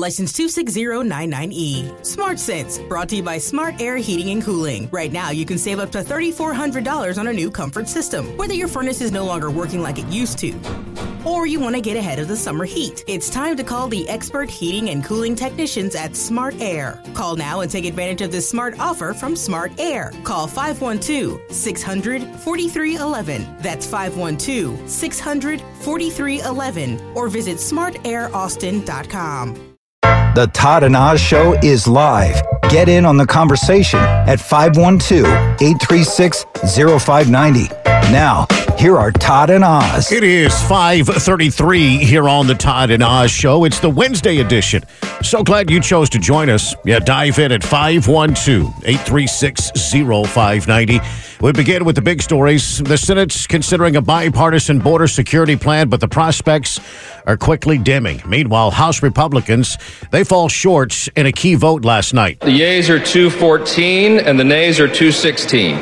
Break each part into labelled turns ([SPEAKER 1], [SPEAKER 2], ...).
[SPEAKER 1] License 26099E. Smart Sense, brought to you by Smart Air Heating and Cooling. Right now, you can save up to $3,400 on a new comfort system, whether your furnace is no longer working like it used to, or you want to get ahead of the summer heat. It's time to call the expert heating and cooling technicians at Smart Air. Call now and take advantage of this smart offer from Smart Air. Call 512 600 4311. That's 512 600 4311 or visit smartairaustin.com.
[SPEAKER 2] The Todd and Oz Show is live. Get in on the conversation at 512 836 0590. Now, here are Todd and Oz.
[SPEAKER 3] It is 5:33 here on the Todd and Oz show. It's the Wednesday edition. So glad you chose to join us. Yeah, dive in at 512-836-0590. We begin with the big stories. The Senate's considering a bipartisan border security plan, but the prospects are quickly dimming. Meanwhile, House Republicans, they fall short in a key vote last night.
[SPEAKER 4] The yeas are 214 and the nays are 216.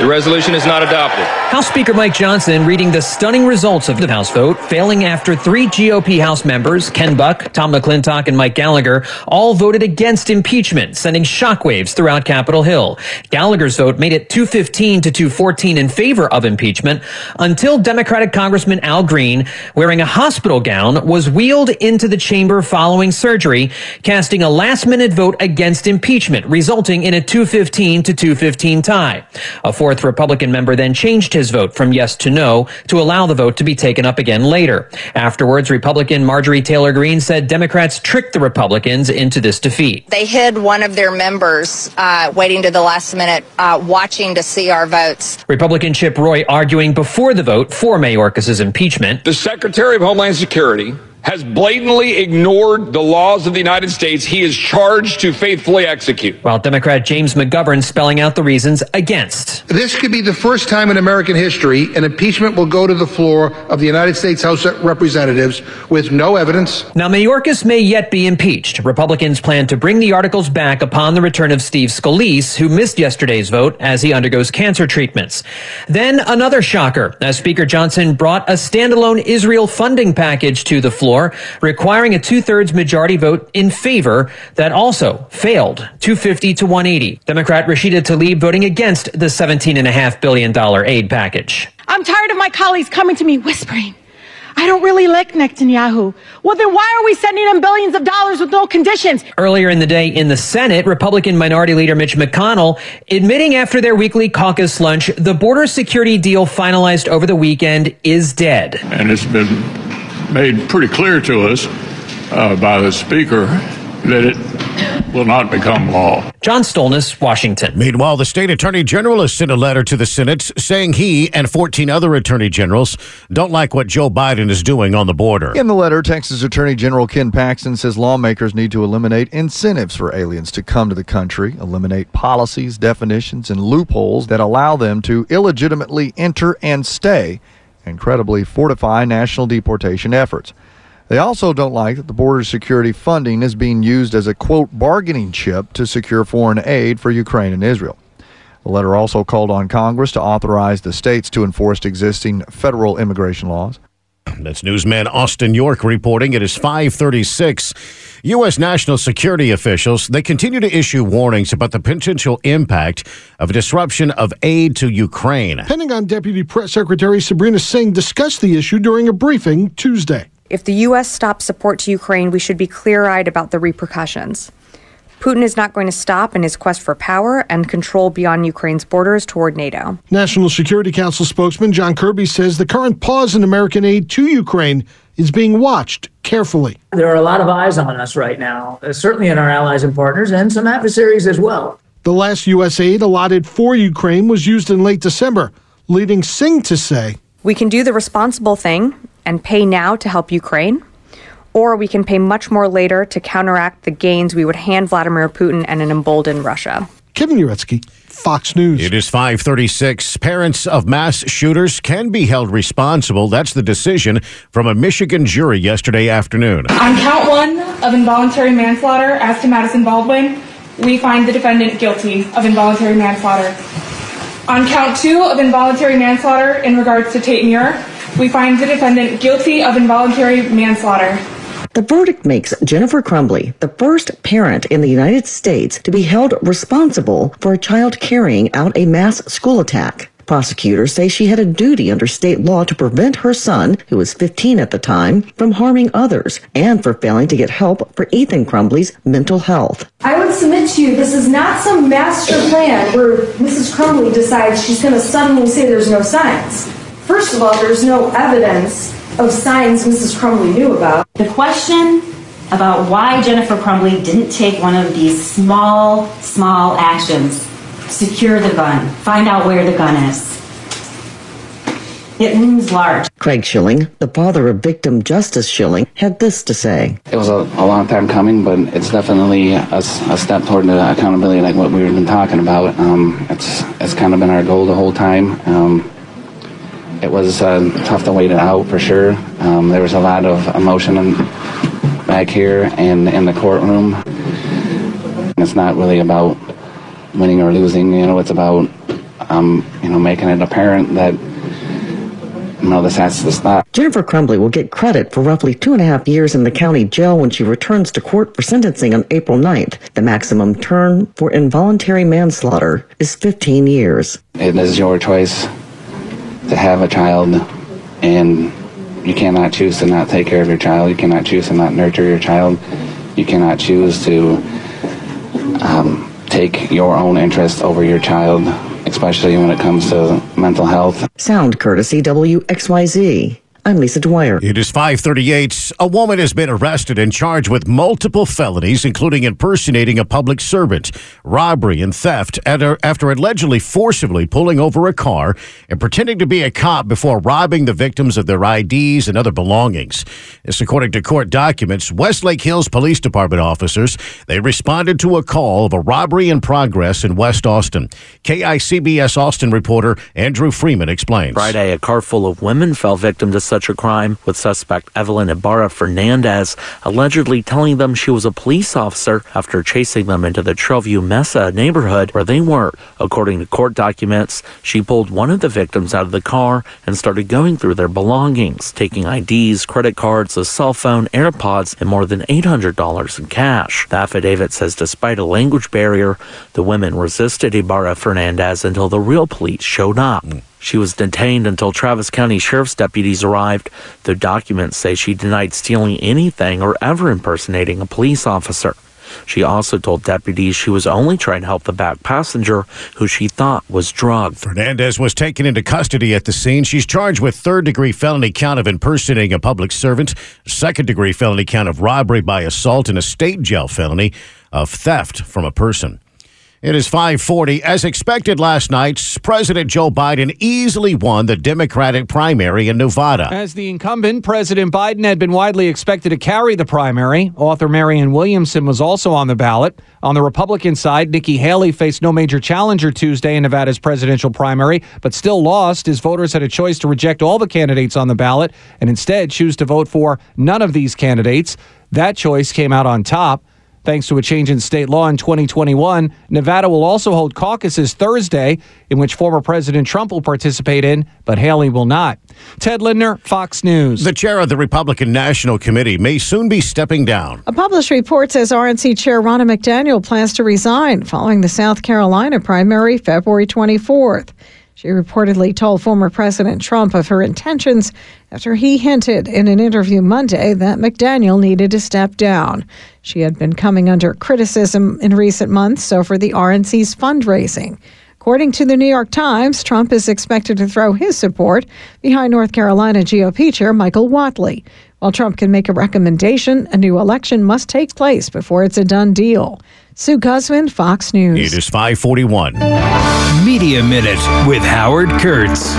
[SPEAKER 4] The resolution is not adopted.
[SPEAKER 5] House Speaker Mike Johnson reading the stunning results of the House vote, failing after three GOP House members, Ken Buck, Tom McClintock, and Mike Gallagher, all voted against impeachment, sending shockwaves throughout Capitol Hill. Gallagher's vote made it 215 to 214 in favor of impeachment until Democratic Congressman Al Green, wearing a hospital gown, was wheeled into the chamber following surgery, casting a last minute vote against impeachment, resulting in a 215 to 215 tie. A fourth Republican member then changed his vote from yes to no to allow the vote to be taken up again later. Afterwards, Republican Marjorie Taylor Greene said Democrats tricked the Republicans into this defeat.
[SPEAKER 6] They hid one of their members uh, waiting to the last minute, uh, watching to see our votes.
[SPEAKER 5] Republican Chip Roy arguing before the vote for Mayorkas's impeachment.
[SPEAKER 7] The Secretary of Homeland Security has blatantly ignored the laws of the United States he is charged to faithfully execute.
[SPEAKER 5] While Democrat James McGovern spelling out the reasons against.
[SPEAKER 8] This could be the first time in American history an impeachment will go to the floor of the United States House of Representatives with no evidence.
[SPEAKER 5] Now, Mayorkas may yet be impeached. Republicans plan to bring the articles back upon the return of Steve Scalise, who missed yesterday's vote as he undergoes cancer treatments. Then another shocker, as Speaker Johnson brought a standalone Israel funding package to the floor floor, requiring a two thirds majority vote in favor that also failed 250 to 180. Democrat Rashida Tlaib voting against the $17.5 billion aid package.
[SPEAKER 9] I'm tired of my colleagues coming to me whispering. I don't really like Netanyahu. Well, then why are we sending him billions of dollars with no conditions?
[SPEAKER 5] Earlier in the day in the Senate, Republican Minority Leader Mitch McConnell admitting after their weekly caucus lunch the border security deal finalized over the weekend is dead.
[SPEAKER 10] And it's been made pretty clear to us uh, by the Speaker that it will not become law.
[SPEAKER 5] John Stolnis, Washington.
[SPEAKER 3] Meanwhile, the state attorney general has sent a letter to the Senate saying he and 14 other attorney generals don't like what Joe Biden is doing on the border.
[SPEAKER 11] In the letter, Texas Attorney General Ken Paxton says lawmakers need to eliminate incentives for aliens to come to the country, eliminate policies, definitions, and loopholes that allow them to illegitimately enter and stay incredibly fortify national deportation efforts. They also don't like that the border security funding is being used as a quote bargaining chip to secure foreign aid for Ukraine and Israel. The letter also called on Congress to authorize the states to enforce existing federal immigration laws.
[SPEAKER 3] That's newsman Austin York reporting. It is 536. U.S. national security officials, they continue to issue warnings about the potential impact of a disruption of aid to Ukraine.
[SPEAKER 12] Pentagon Deputy Press Secretary Sabrina Singh discussed the issue during a briefing Tuesday.
[SPEAKER 13] If the U.S. stops support to Ukraine, we should be clear eyed about the repercussions. Putin is not going to stop in his quest for power and control beyond Ukraine's borders toward NATO.
[SPEAKER 12] National Security Council spokesman John Kirby says the current pause in American aid to Ukraine is being watched carefully.
[SPEAKER 14] There are a lot of eyes on us right now, uh, certainly in our allies and partners and some adversaries as well.
[SPEAKER 12] The last U.S. aid allotted for Ukraine was used in late December, leading Singh to say,
[SPEAKER 13] We can do the responsible thing and pay now to help Ukraine or we can pay much more later to counteract the gains we would hand Vladimir Putin and an emboldened Russia.
[SPEAKER 12] Kevin Uretsky, Fox News.
[SPEAKER 3] It is 536. Parents of mass shooters can be held responsible. That's the decision from a Michigan jury yesterday afternoon.
[SPEAKER 15] On count one of involuntary manslaughter as to Madison Baldwin, we find the defendant guilty of involuntary manslaughter. On count two of involuntary manslaughter in regards to Tate Myre, we find the defendant guilty of involuntary manslaughter.
[SPEAKER 16] The verdict makes Jennifer Crumbley the first parent in the United States to be held responsible for a child carrying out a mass school attack. Prosecutors say she had a duty under state law to prevent her son, who was 15 at the time, from harming others and for failing to get help for Ethan Crumbley's mental health.
[SPEAKER 17] I would submit to you this is not some master plan where Mrs. Crumbley decides she's going to suddenly say there's no signs. First of all, there's no evidence of signs Mrs. Crumbley knew about.
[SPEAKER 18] The question about why Jennifer Crumbley didn't take one of these small, small actions secure the gun, find out where the gun is. It looms large.
[SPEAKER 16] Craig Shilling, the father of victim Justin Shilling, had this to say.
[SPEAKER 19] It was a, a long time coming, but it's definitely a step toward the accountability, like what we've been talking about. Um, it's it's kind of been our goal the whole time. Um, it was uh, tough to wait it out for sure. Um, there was a lot of emotion in, back here and in the courtroom. It's not really about winning or losing. You know, it's about um, you know making it apparent that you know this has to stop.
[SPEAKER 16] Jennifer Crumbley will get credit for roughly two and a half years in the county jail when she returns to court for sentencing on April 9th. The maximum term for involuntary manslaughter is 15 years.
[SPEAKER 19] It is your choice to have a child, and you cannot choose to not take care of your child. You cannot choose to not nurture your child. You cannot choose to um, take your own interest over your child, especially when it comes to mental health.
[SPEAKER 16] Sound courtesy WXYZ. I'm Lisa Dwyer.
[SPEAKER 3] It is 538. A woman has been arrested and charged with multiple felonies, including impersonating a public servant, robbery, and theft after, after allegedly forcibly pulling over a car and pretending to be a cop before robbing the victims of their IDs and other belongings. This according to court documents. Westlake Hills Police Department officers, they responded to a call of a robbery in progress in West Austin. KEYE CBS Austin reporter Andrew Freeman explains.
[SPEAKER 20] Friday, a car full of women fell victim to such a crime, with suspect Evelyn Ibarra Fernandez allegedly telling them she was a police officer after chasing them into the Trailview Mesa neighborhood where they were. According to court documents, she pulled one of the victims out of the car and started going through their belongings, taking IDs, credit cards, a cell phone, AirPods, and more than $800 in cash. The affidavit says despite a language barrier, the women resisted Ibarra Fernandez until the real police showed up. She was detained until Travis County Sheriff's deputies arrived. The documents say she denied stealing anything or ever impersonating a police officer. She also told deputies she was only trying to help the back passenger who she thought was drugged.
[SPEAKER 3] Fernandez was taken into custody at the scene. She's charged with third degree felony count of impersonating a public servant, second degree felony count of robbery by assault, and a state jail felony of theft from a person. It is 540. As expected last night, President Joe Biden easily won the Democratic primary in Nevada.
[SPEAKER 21] As the incumbent, President Biden had been widely expected to carry the primary. Author Marianne Williamson was also on the ballot. On the Republican side, Nikki Haley faced no major challenger Tuesday in Nevada's presidential primary, but still lost as voters had a choice to reject all the candidates on the ballot and instead choose to vote for none of these candidates. That choice came out on top. Thanks to a change in state law in 2021, Nevada will also hold caucuses Thursday, in which former President Trump will participate in, but Haley will not. Ted Lindner, Fox News.
[SPEAKER 3] The chair of the Republican National Committee may soon be stepping down.
[SPEAKER 22] A published report says RNC Chair Ronna McDaniel plans to resign following the South Carolina primary February 24th. She reportedly told former President Trump of her intentions after he hinted in an interview Monday that McDaniel needed to step down. She had been coming under criticism in recent months over the RNC's fundraising. According to the New York Times, Trump is expected to throw his support behind North Carolina GOP Chair Michael Whatley. While Trump can make a recommendation, a new election must take place before it's a done deal. Sue Guzman, Fox News.
[SPEAKER 3] It is 541.
[SPEAKER 23] Media Minute with Howard Kurtz.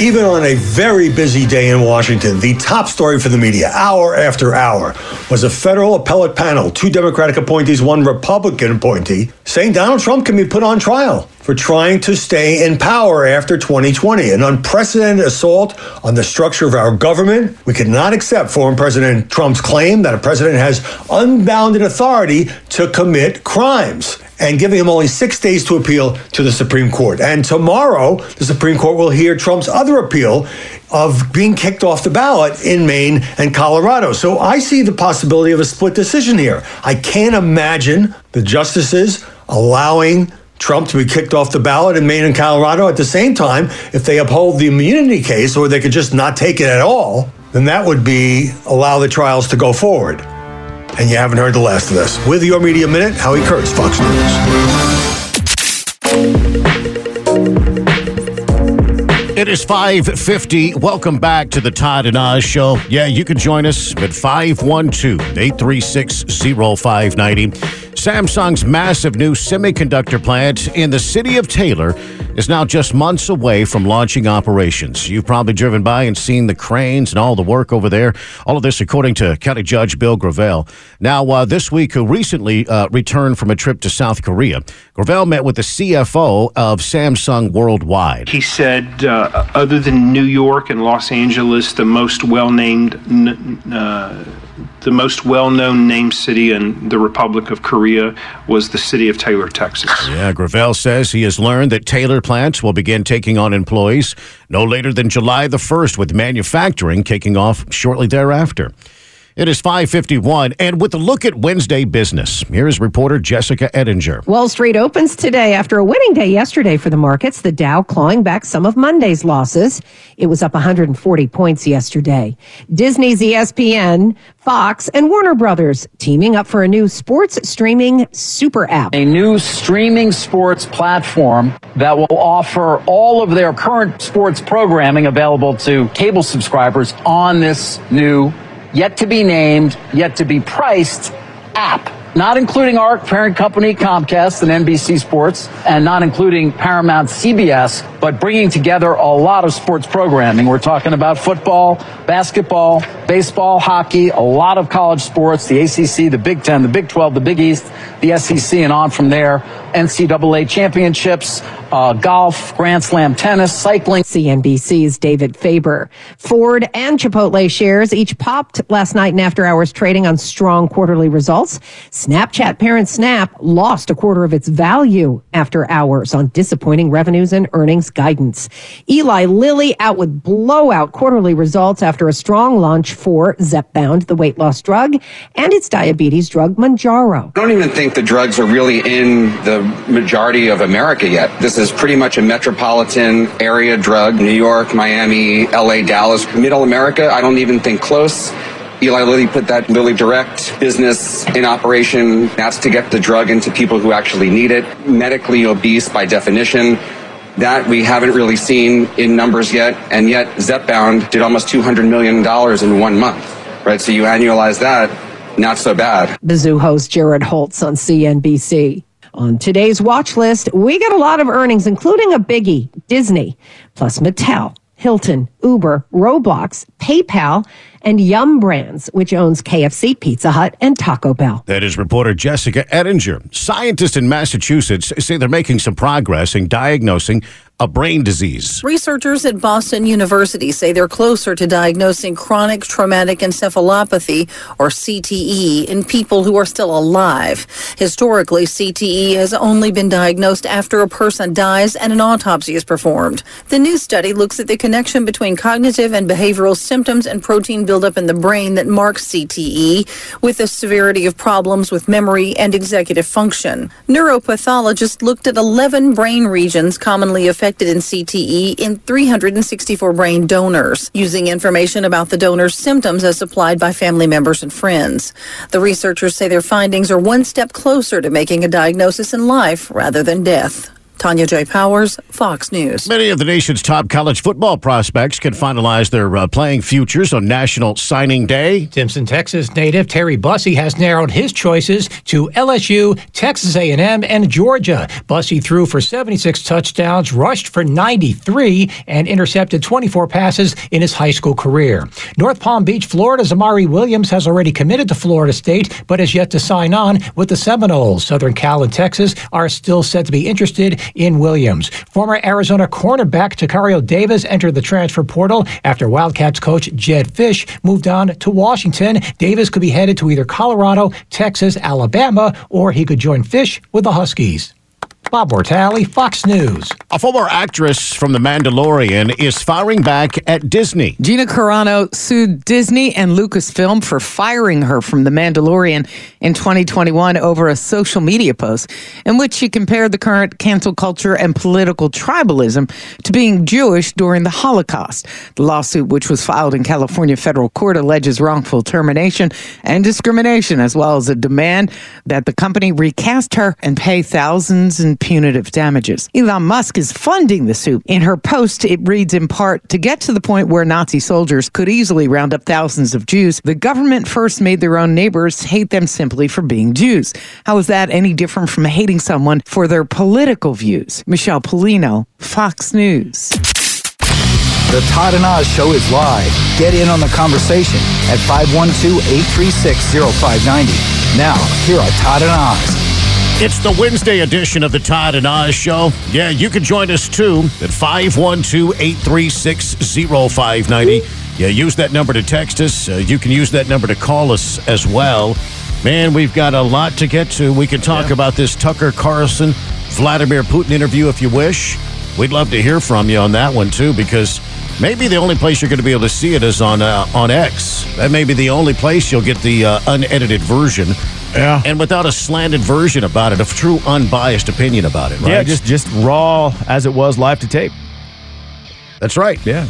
[SPEAKER 24] Even on a very busy day in Washington, the top story for the media, hour after hour, was a federal appellate panel, two Democratic appointees, one Republican appointee, saying Donald Trump can be put on trial for trying to stay in power after 2020, an unprecedented assault on the structure of our government. We cannot accept former President Trump's claim that a president has unbounded authority to commit crimes. and giving him only six days to appeal to the Supreme Court. And tomorrow, the Supreme Court will hear Trump's other appeal of being kicked off the ballot in Maine and Colorado. So I see the possibility of a split decision here. I can't imagine the justices allowing Trump to be kicked off the ballot in Maine and Colorado. At the same time, if they uphold the immunity case or they could just not take it at all, then that would be allow the trials to go forward. And you haven't heard the last of this. With your Media Minute, Howie Kurtz, Fox News.
[SPEAKER 3] It is 550. Welcome back to the Todd and Oz Show. Yeah, you can join us at 512-836-0590. Samsung's massive new semiconductor plant in the city of Taylor is now just months away from launching operations. You've probably driven by and seen the cranes and all the work over there. All of this according to County Judge Bill Gravell. Now, uh, this week, who recently uh, returned from a trip to South Korea, Gravell met with the CFO of Samsung Worldwide.
[SPEAKER 25] He said, uh, other than New York and Los Angeles, the most well-named uh, the most well-known named city in the Republic of Korea was the city of Taylor, Texas.
[SPEAKER 3] Yeah, Gravell says he has learned that Taylor plants will begin taking on employees no later than July the 1st, with manufacturing kicking off shortly thereafter. It is 551. And with a look at Wednesday business, here is reporter Jessica Ettinger.
[SPEAKER 26] Wall Street opens today after a winning day yesterday for the markets. The Dow clawing back some of Monday's losses. It was up 140 points yesterday. Disney's ESPN, Fox, and Warner Brothers teaming up for a new sports streaming super app.
[SPEAKER 27] A new streaming sports platform that will offer all of their current sports programming available to cable subscribers on this new yet to be named, yet to be priced app. Not including our parent company Comcast and NBC Sports, and not including Paramount CBS, but bringing together a lot of sports programming. We're talking about football, basketball, baseball, hockey, a lot of college sports, the ACC, the Big Ten, the Big 12, the Big East, the SEC, and on from there. NCAA championships, uh, golf, Grand Slam tennis, cycling.
[SPEAKER 26] CNBC's David Faber. Ford and Chipotle shares each popped last night in after hours trading on strong quarterly results. Snapchat parent Snap lost a quarter of its value after hours on disappointing revenues and earnings guidance. Eli Lilly out with blowout quarterly results after a strong launch for Zepbound, the weight loss drug, and its diabetes drug Mounjaro.
[SPEAKER 28] I don't even think the drugs are really in the majority of America yet. This is pretty much a metropolitan area drug. New York, Miami, LA, Dallas, middle America, I don't even think close. Eli Lilly put that Lilly Direct business in operation. That's to get the drug into people who actually need it. Medically obese by definition. That we haven't really seen in numbers yet. And yet Zepbound did almost $200 million in one month, right? So you annualize that, not so bad.
[SPEAKER 26] Mizuho's Jared Holz on CNBC. On today's watch list, we got a lot of earnings, including a biggie, Disney, plus Mattel, Hilton, Uber, Roblox, PayPal, and Yum Brands, which owns KFC, Pizza Hut, and Taco Bell.
[SPEAKER 3] That is reporter Jessica Ettinger. Scientists in Massachusetts say they're making some progress in diagnosing a brain disease.
[SPEAKER 29] Researchers at Boston University say they're closer to diagnosing chronic traumatic encephalopathy, or CTE, in people who are still alive. Historically, CTE has only been diagnosed after a person dies and an autopsy is performed. The new study looks at the connection between cognitive and behavioral symptoms and protein buildup in the brain that marks CTE, with the severity of problems with memory and executive function. Neuropathologists looked at 11 brain regions commonly affected in CTE in 364 brain donors, using information about the donor's symptoms as supplied by family members and friends. The researchers say their findings are one step closer to making a diagnosis in life rather than death. Tanya J. Powers, Fox News.
[SPEAKER 3] Many of the nation's top college football prospects can finalize their uh, playing futures on National Signing Day.
[SPEAKER 30] Simpson, Texas native Terry Bussey has narrowed his choices to LSU, Texas A&M, and Georgia. Bussey threw for 76 touchdowns, rushed for 93, and intercepted 24 passes in his high school career. North Palm Beach, Florida's Amari Williams has already committed to Florida State, but has yet to sign on with the Seminoles. Southern Cal and Texas are still said to be interested in Williams. Former Arizona cornerback Tacario Davis entered the transfer portal after Wildcats coach Jedd Fisch moved on to Washington. Davis could be headed to either Colorado, Texas, Alabama, or he could join Fisch with the Huskies. Bob Mortali, Fox News.
[SPEAKER 3] A former actress from The Mandalorian is firing back at Disney.
[SPEAKER 31] Gina Carano sued Disney and Lucasfilm for firing her from The Mandalorian in 2021 over a social media post in which she compared the current cancel culture and political tribalism to being Jewish during the Holocaust. The lawsuit, which was filed in California federal court, alleges wrongful termination and discrimination, as well as a demand that the company recast her and pay thousands in punitive damages. Elon Musk is funding the suit. In her post, it reads in part To get to the point where Nazi soldiers could easily round up thousands of Jews, the government first made their own neighbors hate them simply for being Jews. How is that any different from hating someone for their political views? Michelle Pollino, Fox News.
[SPEAKER 32] The Todd and Oz Show is live. Get in on the conversation at 512-836-0590. Now, here are Todd and Oz.
[SPEAKER 3] It's the Wednesday edition of the Todd and Oz Show. Yeah, you can join us too at 512 836 0590. Yeah, use that number to text us. Uh, you can use that number to call us as well. Man, we've got a lot to get to. We can talk about this Tucker Carlson, Vladimir Putin interview if you wish. We'd love to hear from you on that one too, because maybe the only place you're going to be able to see it is on uh, on X. That may be the only place you'll get the uh, unedited version.
[SPEAKER 33] Yeah.
[SPEAKER 3] And without a slanted version about it, a true unbiased opinion about it, right?
[SPEAKER 33] Yeah, just just raw as it was live to tape.
[SPEAKER 3] That's right.
[SPEAKER 33] Yeah.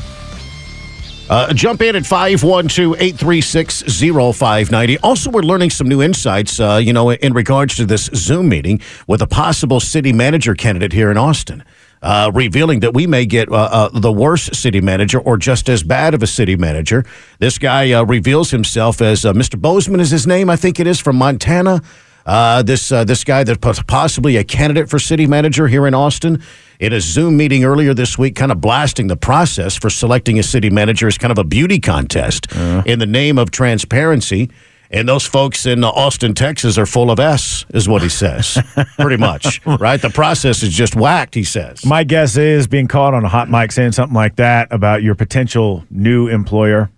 [SPEAKER 3] Uh, jump in at 512-836-0590. Also, we're learning some new insights, uh, you know, in regards to this Zoom meeting with a possible city manager candidate here in Austin. Uh, revealing that we may get uh, uh, the worst city manager or just as bad of a city manager. This guy uh, reveals himself as uh, Mr. Bozeman is his name, I think it is, from Montana. Uh, this uh, this guy that possibly a candidate for city manager here in Austin in a Zoom meeting earlier this week, kind of blasting the process for selecting a city manager as kind of a beauty contest in the name of transparency. And those folks in uh, Austin, Texas are full of S, is what he says. Pretty much, right? The process is just whacked, he says.
[SPEAKER 33] My guess is being caught on a hot mic saying something like that about your potential new employer,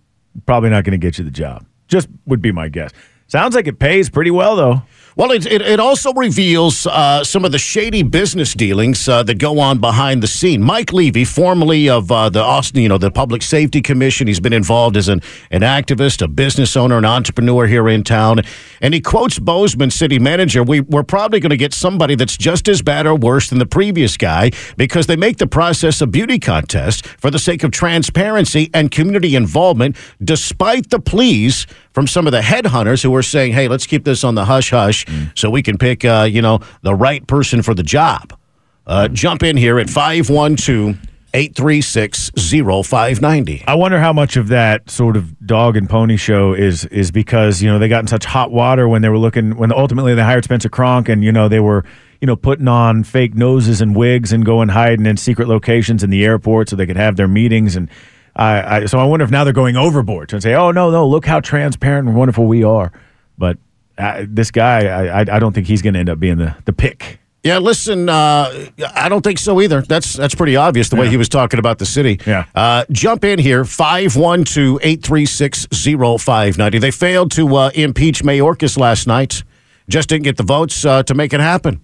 [SPEAKER 33] probably not going to get you the job. Just would be my guess. Sounds like it pays pretty well, though.
[SPEAKER 3] Well, it, it, it also reveals uh, some of the shady business dealings uh, that go on behind the scene. Mike Levy, formerly of uh, the Austin, you know, the Public Safety Commission, he's been involved as an, an activist, a business owner, an entrepreneur here in town. And he quotes Bozeman city manager, we, we're probably going to get somebody that's just as bad or worse than the previous guy because they make the process a beauty contest for the sake of transparency and community involvement, despite the pleas from some of the headhunters who are saying, hey, let's keep this on the hush hush so we can pick, uh, you know, the right person for the job. Uh, jump in here at 512 836 0590.
[SPEAKER 33] I wonder how much of that sort of dog and pony show is is because you know they got in such hot water when they were looking when ultimately they hired Spencer Cronk and you know they were you know putting on fake noses and wigs and going hiding in secret locations in the airport so they could have their meetings and I, I so I wonder if now they're going overboard to say oh no no look how transparent and wonderful we are but uh, this guy I, I don't think he's going to end up being the the pick.
[SPEAKER 3] Yeah, listen, uh, I don't think so either. That's that's pretty obvious the way he was talking about the city.
[SPEAKER 33] Yeah.
[SPEAKER 3] Uh, jump in here, 512-836-0590. They failed to uh, impeach Mayorkas last night. Just didn't get the votes uh, to make it happen.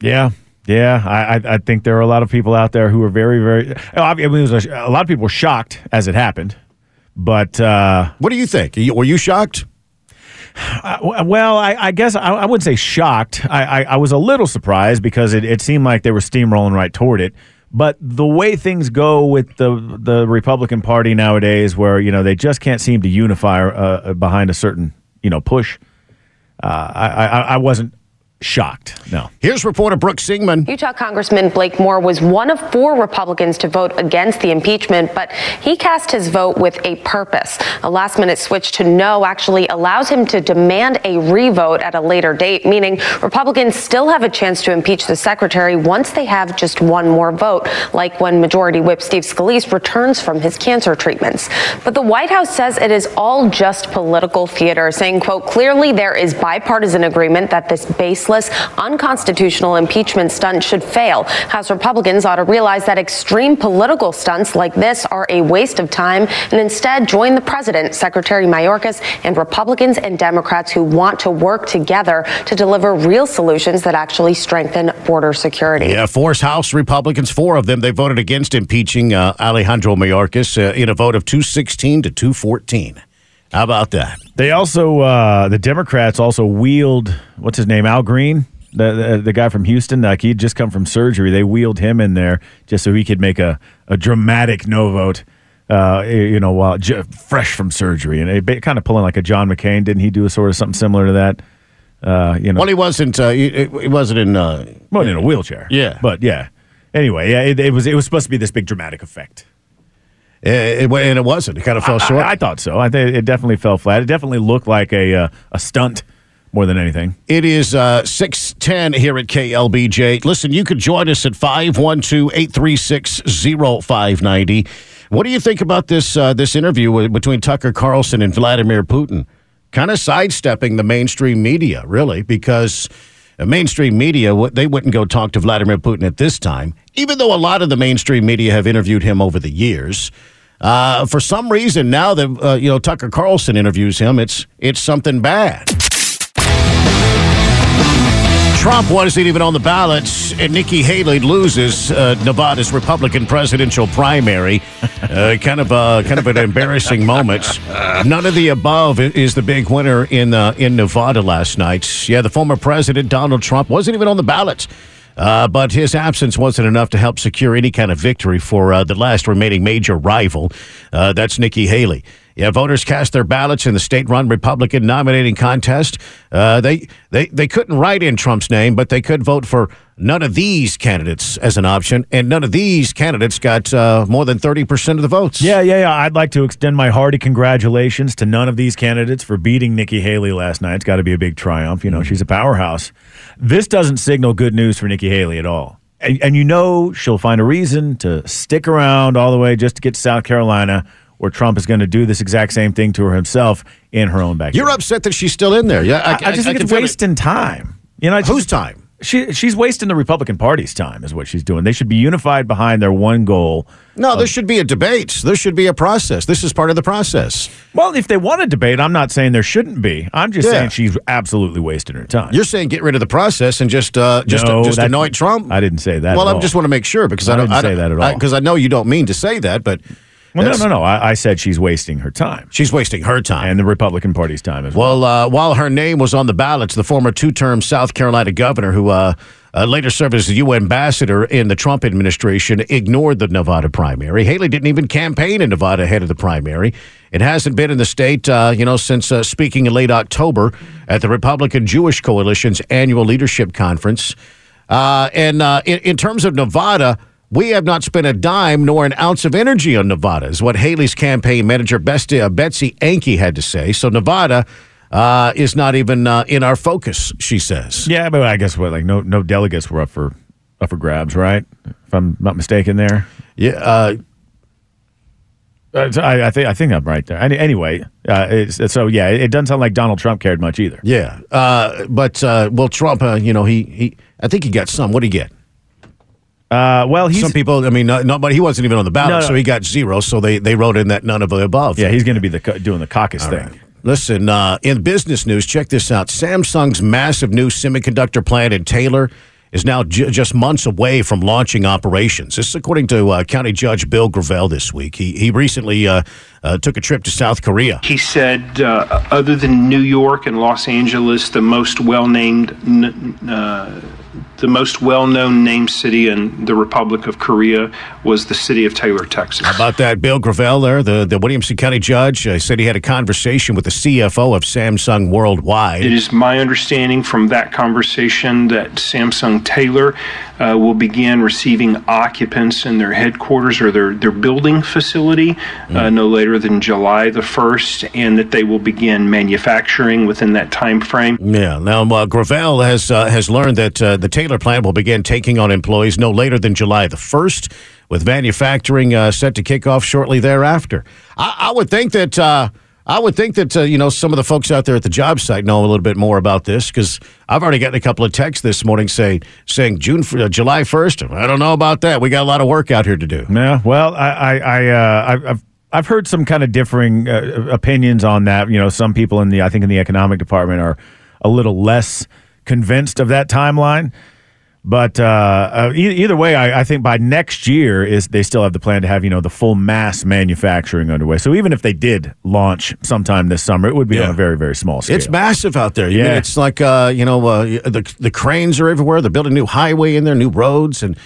[SPEAKER 33] Yeah, yeah. I, I I think there are a lot of people out there who are very very. I mean, it was a, a lot of people were shocked as it happened, but uh,
[SPEAKER 3] what do you think? Were you shocked?
[SPEAKER 33] Uh, well, I, I guess I, I wouldn't say shocked. I, I, I was a little surprised because it, it seemed like they were steamrolling right toward it. But the way things go with the the Republican Party nowadays, where you know they just can't seem to unify uh, behind a certain you know push, uh, I, I I wasn't shocked. No.
[SPEAKER 3] Here's reporter Brooke Singman.
[SPEAKER 34] Utah Congressman Blake Moore was one of four Republicans to vote against the impeachment, but he cast his vote with a purpose. A last minute switch to no actually allows him to demand a revote at a later date, meaning Republicans still have a chance to impeach the secretary once they have just one more vote, like when Majority Whip Steve Scalise returns from his cancer treatments. But the White House says it is all just political theater, saying, quote, clearly there is bipartisan agreement that this baseline baseless, unconstitutional impeachment stunt should fail. House Republicans ought to realize that extreme political stunts like this are a waste of time and instead join the president, Secretary Mayorkas, and Republicans and Democrats who want to work together to deliver real solutions that actually strengthen border security.
[SPEAKER 3] Yeah, force House Republicans, four of them, they voted against impeaching uh, Alejandro Mayorkas uh, in a vote of 216 to 214. How about that?
[SPEAKER 33] They also, uh, the Democrats also wheeled, what's his name, Al Green? The, the, the guy from Houston, like he'd just come from surgery. They wheeled him in there just so he could make a, a dramatic no vote, uh, you know, while j- fresh from surgery. And it, kind of pulling like a John McCain. Didn't he do a sort of something similar to that? Uh, you know,
[SPEAKER 3] Well, he wasn't. Uh, he, he wasn't in. Uh,
[SPEAKER 33] well, in a wheelchair.
[SPEAKER 3] Yeah.
[SPEAKER 33] But yeah. Anyway, yeah, it, it was it was supposed to be this big dramatic effect.
[SPEAKER 3] It, it- and it wasn't. It kind of fell
[SPEAKER 33] I-
[SPEAKER 3] short.
[SPEAKER 33] I, I thought so. I think it definitely fell flat. It definitely looked like a uh, a stunt more than anything.
[SPEAKER 3] It is uh, 610 here at KLBJ. Listen, you could join us at 512 836 0590. What do you think about this uh, this interview with- between Tucker Carlson and Vladimir Putin? Kind of sidestepping the mainstream media, really, because the mainstream media, they wouldn't go talk to Vladimir Putin at this time, even though a lot of the mainstream media have interviewed him over the years. Uh, for some reason, now that uh, you know Tucker Carlson interviews him, it's it's something bad. Trump wasn't even on the ballots, and Nikki Haley loses uh, Nevada's Republican presidential primary. Uh, kind of a kind of an embarrassing moment. None of the above is the big winner in uh, in Nevada last night. Yeah, the former president Donald Trump wasn't even on the ballot. Uh, but his absence wasn't enough to help secure any kind of victory for uh, the last remaining major rival. Uh, that's Nikki Haley. Yeah, voters cast their ballots in the state-run Republican nominating contest. Uh, they they they couldn't write in Trump's name, but they could vote for none of these candidates as an option, and none of these candidates got uh, more than thirty percent of the votes.
[SPEAKER 33] Yeah, yeah, yeah. I'd like to extend my hearty congratulations to none of these candidates for beating Nikki Haley last night. It's got to be a big triumph. You know, she's a powerhouse. This doesn't signal good news for Nikki Haley at all. And, and you know she'll find a reason to stick around all the way just to get to South Carolina, where Trump is going to do this exact same thing to her himself in her own backyard.
[SPEAKER 3] You're upset that she's still in there. Yeah,
[SPEAKER 33] I, I just think
[SPEAKER 3] can
[SPEAKER 33] it's
[SPEAKER 3] feel it.
[SPEAKER 33] wasting time. You know, I
[SPEAKER 3] Whose time?
[SPEAKER 33] She she's wasting the Republican Party's time, is what she's doing. They should be unified behind their one goal.
[SPEAKER 3] No, there should be a debate. There should be a process. This is part of the process.
[SPEAKER 33] Well, if they want a debate, I'm not saying there shouldn't be. I'm just
[SPEAKER 3] Yeah.
[SPEAKER 33] saying she's absolutely wasting her time.
[SPEAKER 3] You're saying get rid of the process and just uh, just
[SPEAKER 33] No,
[SPEAKER 3] just anoint Trump.
[SPEAKER 33] I didn't say that.
[SPEAKER 3] well, I just want to make sure because I,
[SPEAKER 33] I
[SPEAKER 3] don't
[SPEAKER 33] didn't say that at all.
[SPEAKER 3] Because I, know you don't mean to say that, but
[SPEAKER 33] Well, no,
[SPEAKER 3] that's-
[SPEAKER 33] no, no. I, I said she's wasting her time.
[SPEAKER 3] She's wasting her time.
[SPEAKER 33] And the Republican Party's time as well.
[SPEAKER 3] Well, uh, while her name was on the ballots, the former two-term South Carolina governor, who uh, uh, later served as the UN ambassador in the Trump administration, ignored the Nevada primary. Haley didn't even campaign in Nevada ahead of the primary. It hasn't been in the state, uh, you know, since uh, speaking in late October at the Republican Jewish Coalition's annual leadership conference. Uh, and uh, in, in terms of Nevada, we have not spent a dime nor an ounce of energy on Nevada, is what Haley's campaign manager Betsy, uh, Betsy Ankney had to say. So Nevada uh, is not even uh, in our focus, she says.
[SPEAKER 33] yeah, but I guess what like no no delegates were up for up for grabs, right? If I'm not mistaken, there.
[SPEAKER 3] Yeah, uh,
[SPEAKER 33] Uh, I, I think I think I'm right there. Any, anyway, uh, it's, so yeah, it doesn't sound like Donald Trump cared much either.
[SPEAKER 3] Yeah, uh, but uh, well, Trump, uh, you know, he he, I think he got some. What did he get?
[SPEAKER 33] Uh, well, he's
[SPEAKER 3] some people. I mean, not, not, but he wasn't even on the ballot,
[SPEAKER 33] No, no.
[SPEAKER 3] so he got zero. So they they wrote in that none of the above.
[SPEAKER 33] yeah, he's going to be the doing the caucus
[SPEAKER 3] All
[SPEAKER 33] thing.
[SPEAKER 3] right. Listen, uh, in business news, check this out. Samsung's massive new semiconductor plant in Taylor is now ju- just months away from launching operations. This is according to uh, County Judge Bill Gravell this week. He, he recently uh, uh, took a trip to South Korea.
[SPEAKER 25] He said, uh, other than New York and Los Angeles, the most well-named, n- uh, the most well-known named city in the Republic of Korea was the city of Taylor, Texas.
[SPEAKER 3] How about that? Bill Gravell there, the, the Williamson County Judge, uh, said he had a conversation with the CFO of Samsung Worldwide.
[SPEAKER 25] It is my understanding from that conversation that Samsung Taylor uh, will begin receiving occupants in their headquarters or their, their building facility uh, no later than July the 1st, and that they will begin manufacturing within that time frame.
[SPEAKER 3] Yeah. Now, uh, Gravell has uh, has learned that uh, the Taylor plant will begin taking on employees no later than July the first, with manufacturing uh, set to kick off shortly thereafter. I, I would think that. Uh, I would think that uh, you know some of the folks out there at the job site know a little bit more about this because I've already gotten a couple of texts this morning saying saying June uh, July first. I don't know about that. We got a lot of work out here to do.
[SPEAKER 33] Yeah, well, I, I, I uh, I've I've heard some kind of differing uh, opinions on that. You know, some people in the I think in the economic department are a little less convinced of that timeline. But uh, uh, e- either way, I, I, think by next year is they still have the plan to have you know the full mass manufacturing underway. So even if they did launch sometime this summer, it would be yeah. on a very very small scale.
[SPEAKER 3] It's massive out there. Yeah, I mean, it's like uh, you know uh, the the cranes are everywhere. They're building new highway in there, new roads, and